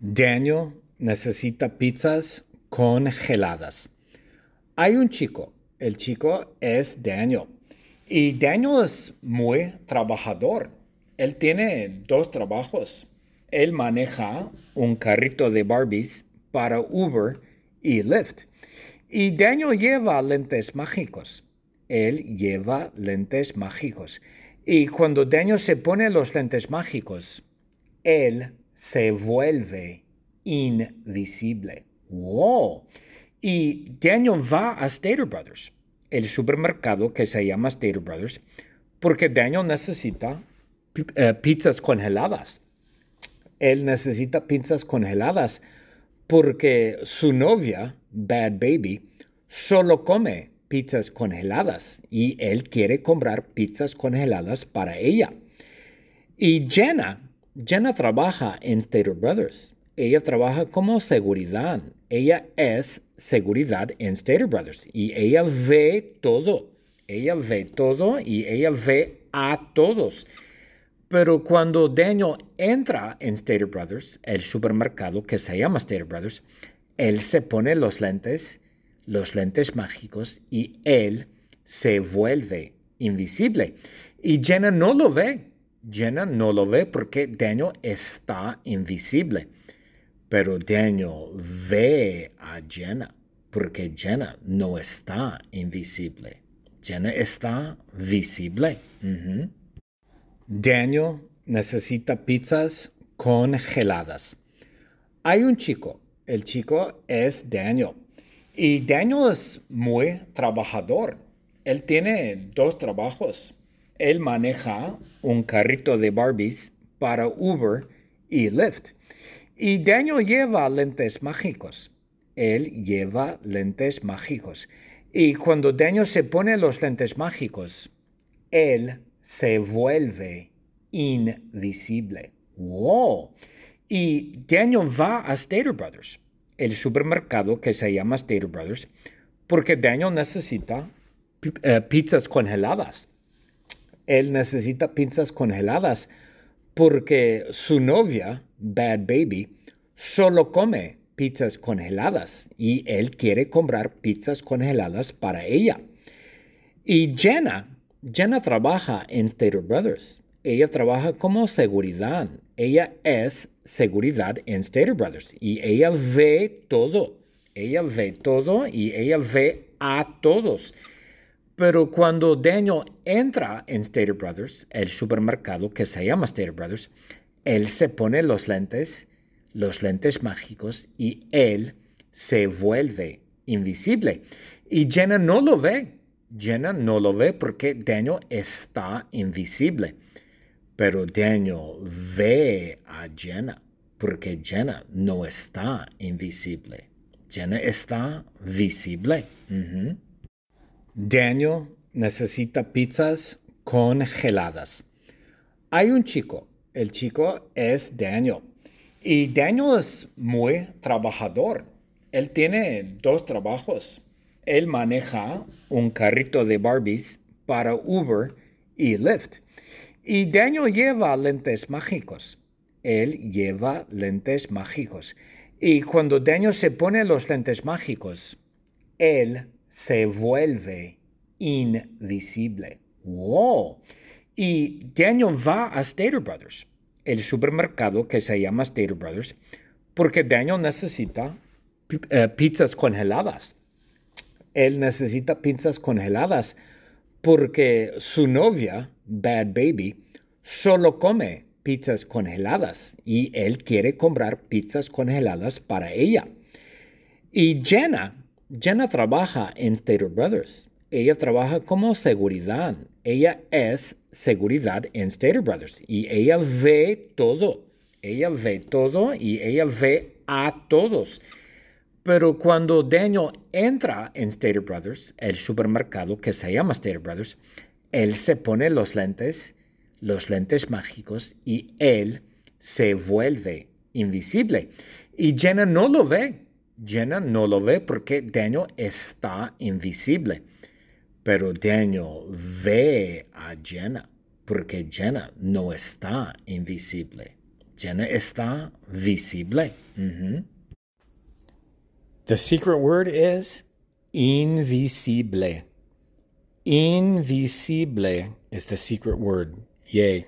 Daniel necesita pizzas congeladas. Hay un chico, el chico es Daniel. Y Daniel es muy trabajador. Él tiene dos trabajos. Él maneja un carrito de Barbies para Uber y Lyft. Y Daniel lleva lentes mágicos. Él lleva lentes mágicos. Y cuando Daniel se pone los lentes mágicos, él se vuelve invisible. ¡Wow! Y Daniel va a Stater Brothers, el supermercado que se llama Stater Brothers, porque Daniel necesita eh, pizzas congeladas. Él necesita pizzas congeladas porque su novia, Bad Baby, solo come pizzas congeladas y él quiere comprar pizzas congeladas para ella. Y Jenna, Jenna trabaja en Stater Brothers. Ella trabaja como seguridad. Ella es seguridad en Stater Brothers y ella ve todo. Ella ve todo y ella ve a todos. Pero cuando Daniel entra en Stater Brothers, el supermercado que se llama Stater Brothers, él se pone los lentes, los lentes mágicos y él se vuelve invisible. Y Jenna no lo ve. Jenna no lo ve porque Daniel está invisible. Pero Daniel ve a Jenna porque Jenna no está invisible. Jenna está visible. Daniel necesita pizzas congeladas. Hay un chico, el chico es Daniel. Y Daniel es muy trabajador. Él tiene dos trabajos. Él maneja un carrito de Barbies para Uber y Lyft. Y Daniel lleva lentes mágicos. Él lleva lentes mágicos. Y cuando Daniel se pone los lentes mágicos, él se vuelve invisible. ¡Wow! Y Daniel va a Stater Brothers, el supermercado que se llama Stater Brothers, porque Daniel necesita eh, pizzas congeladas. Él necesita pizzas congeladas porque su novia, Bad Baby, solo come pizzas congeladas y él quiere comprar pizzas congeladas para ella. Y Jenna, Jenna trabaja en Stater Brothers. Ella trabaja como seguridad. Ella es seguridad en Stater Brothers. Y ella ve todo. Ella ve todo y ella ve a todos. Pero cuando Daniel entra en Stater Brothers, el supermercado que se llama Stater Brothers, él se pone los lentes, los lentes mágicos, y él se vuelve invisible. Y Jenna no lo ve. Jenna no lo ve porque Daniel está invisible. Pero Daniel ve a Jenna porque Jenna no está invisible. Jenna está visible. Daniel necesita pizzas congeladas. Hay un chico, el chico es Daniel. Y Daniel es muy trabajador. Él tiene dos trabajos. Él maneja un carrito de Barbies para Uber y Lyft. Y Daniel lleva lentes mágicos. Él lleva lentes mágicos. Y cuando Daniel se pone los lentes mágicos, él se vuelve invisible. ¡Wow! Y Daniel va a Stater Brothers, el supermercado que se llama Stater Brothers, porque Daniel necesita eh, pizzas congeladas él necesita pizzas congeladas porque su novia, Bad Baby, solo come pizzas congeladas y él quiere comprar pizzas congeladas para ella. Y Jenna, Jenna trabaja en Stater Brothers. Ella trabaja como seguridad. Ella es seguridad en Stater Brothers y ella ve todo. Ella ve todo y ella ve a todos. Pero cuando Daniel entra en Stater Brothers, el supermercado que se llama Stater Brothers, él se pone los lentes, los lentes mágicos, y él se vuelve invisible. Y Jenna no lo ve. Jenna no lo ve porque Daniel está invisible. Pero Daniel ve a Jenna porque Jenna no está invisible. Jenna está visible. The secret word is invisible. Invisible is the secret word. Yay.